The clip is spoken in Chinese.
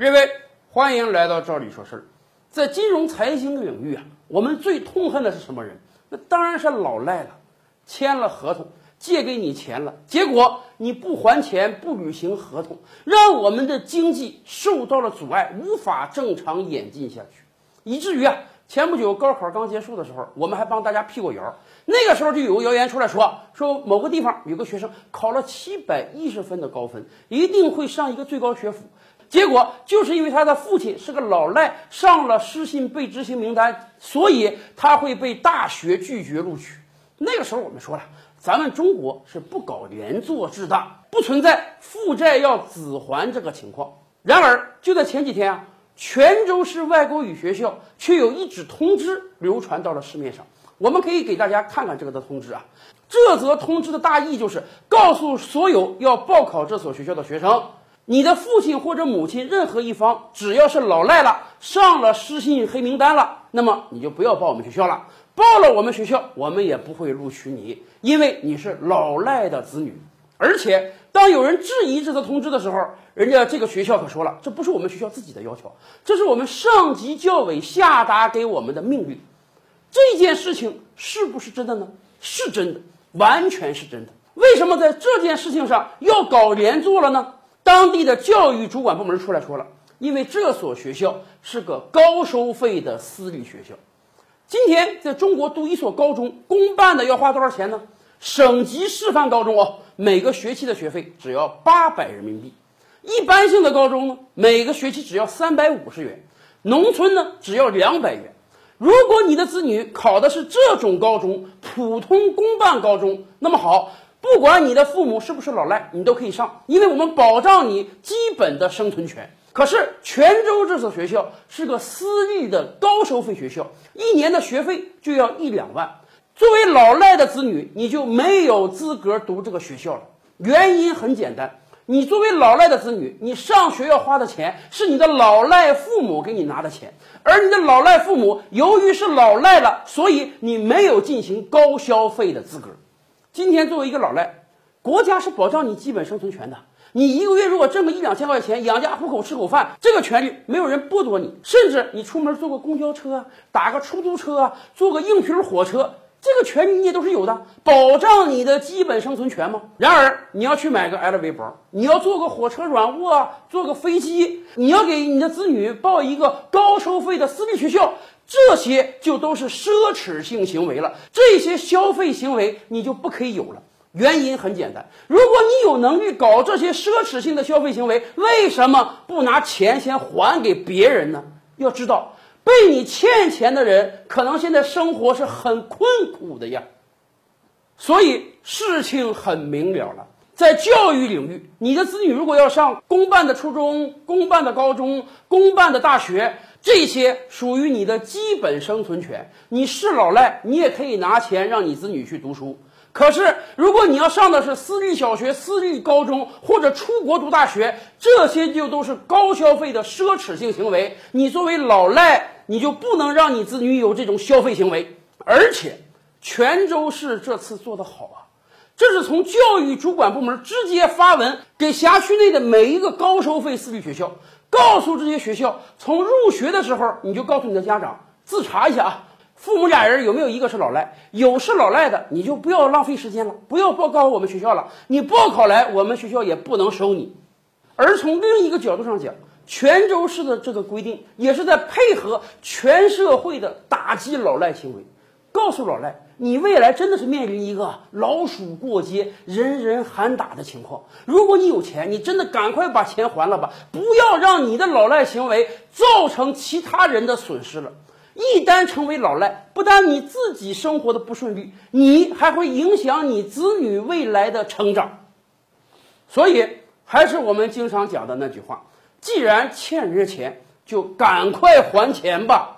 各位，欢迎来到赵理说事儿。在金融财经领域啊，我们最痛恨的是什么人？那当然是老赖了。签了合同，借给你钱了，结果你不还钱，不履行合同，让我们的经济受到了阻碍，无法正常演进下去，以至于啊，前不久高考刚结束的时候，我们还帮大家辟过谣。那个时候就有个谣言出来说，说某个地方有个学生考了七百一十分的高分，一定会上一个最高学府。结果就是因为他的父亲是个老赖，上了失信被执行名单，所以他会被大学拒绝录取。那个时候我们说了，咱们中国是不搞连坐制的，不存在负债要子还这个情况。然而就在前几天啊，泉州市外国语学校却有一纸通知流传到了市面上。我们可以给大家看看这个的通知啊，这则通知的大意就是告诉所有要报考这所学校的学生，你的父亲或者母亲任何一方只要是老赖了，上了失信黑名单了，那么你就不要报我们学校了。报了我们学校，我们也不会录取你，因为你是老赖的子女。而且当有人质疑这则通知的时候，人家这个学校可说了，这不是我们学校自己的要求，这是我们上级教委下达给我们的命令。这件事情是不是真的呢？是真的，完全是真的。为什么在这件事情上要搞连坐了呢？当地的教育主管部门出来说了，因为这所学校是个高收费的私立学校。今天在中国读一所高中，公办的要花多少钱呢？省级示范高中哦，每个学期的学费只要八百人民币；一般性的高中呢，每个学期只要三百五十元；农村呢，只要两百元。如果你的子女考的是这种高中，普通公办高中，那么好，不管你的父母是不是老赖，你都可以上，因为我们保障你基本的生存权。可是泉州这所学校是个私立的高收费学校，一年的学费就要一两万。作为老赖的子女，你就没有资格读这个学校了。原因很简单。你作为老赖的子女，你上学要花的钱是你的老赖父母给你拿的钱，而你的老赖父母由于是老赖了，所以你没有进行高消费的资格。今天作为一个老赖，国家是保障你基本生存权的。你一个月如果挣个一两千块钱，养家糊口吃口饭，这个权利没有人剥夺你。甚至你出门坐个公交车，打个出租车，坐个硬皮火车。这个权利你也都是有的，保障你的基本生存权吗？然而你要去买个 LV 包，你要坐个火车软卧啊，坐个飞机，你要给你的子女报一个高收费的私立学校，这些就都是奢侈性行为了。这些消费行为你就不可以有了。原因很简单，如果你有能力搞这些奢侈性的消费行为，为什么不拿钱先还给别人呢？要知道。被你欠钱的人，可能现在生活是很困苦的呀。所以事情很明了了，在教育领域，你的子女如果要上公办的初中、公办的高中、公办的大学，这些属于你的基本生存权。你是老赖，你也可以拿钱让你子女去读书。可是，如果你要上的是私立小学、私立高中或者出国读大学，这些就都是高消费的奢侈性行为。你作为老赖，你就不能让你子女有这种消费行为。而且，泉州市这次做得好啊，这是从教育主管部门直接发文给辖区内的每一个高收费私立学校，告诉这些学校，从入学的时候你就告诉你的家长自查一下啊。父母俩人有没有一个是老赖？有是老赖的，你就不要浪费时间了，不要报考我们学校了。你报考来，我们学校也不能收你。而从另一个角度上讲，泉州市的这个规定也是在配合全社会的打击老赖行为，告诉老赖，你未来真的是面临一个老鼠过街、人人喊打的情况。如果你有钱，你真的赶快把钱还了吧，不要让你的老赖行为造成其他人的损失了。一旦成为老赖，不但你自己生活的不顺利，你还会影响你子女未来的成长。所以，还是我们经常讲的那句话：既然欠人家钱，就赶快还钱吧。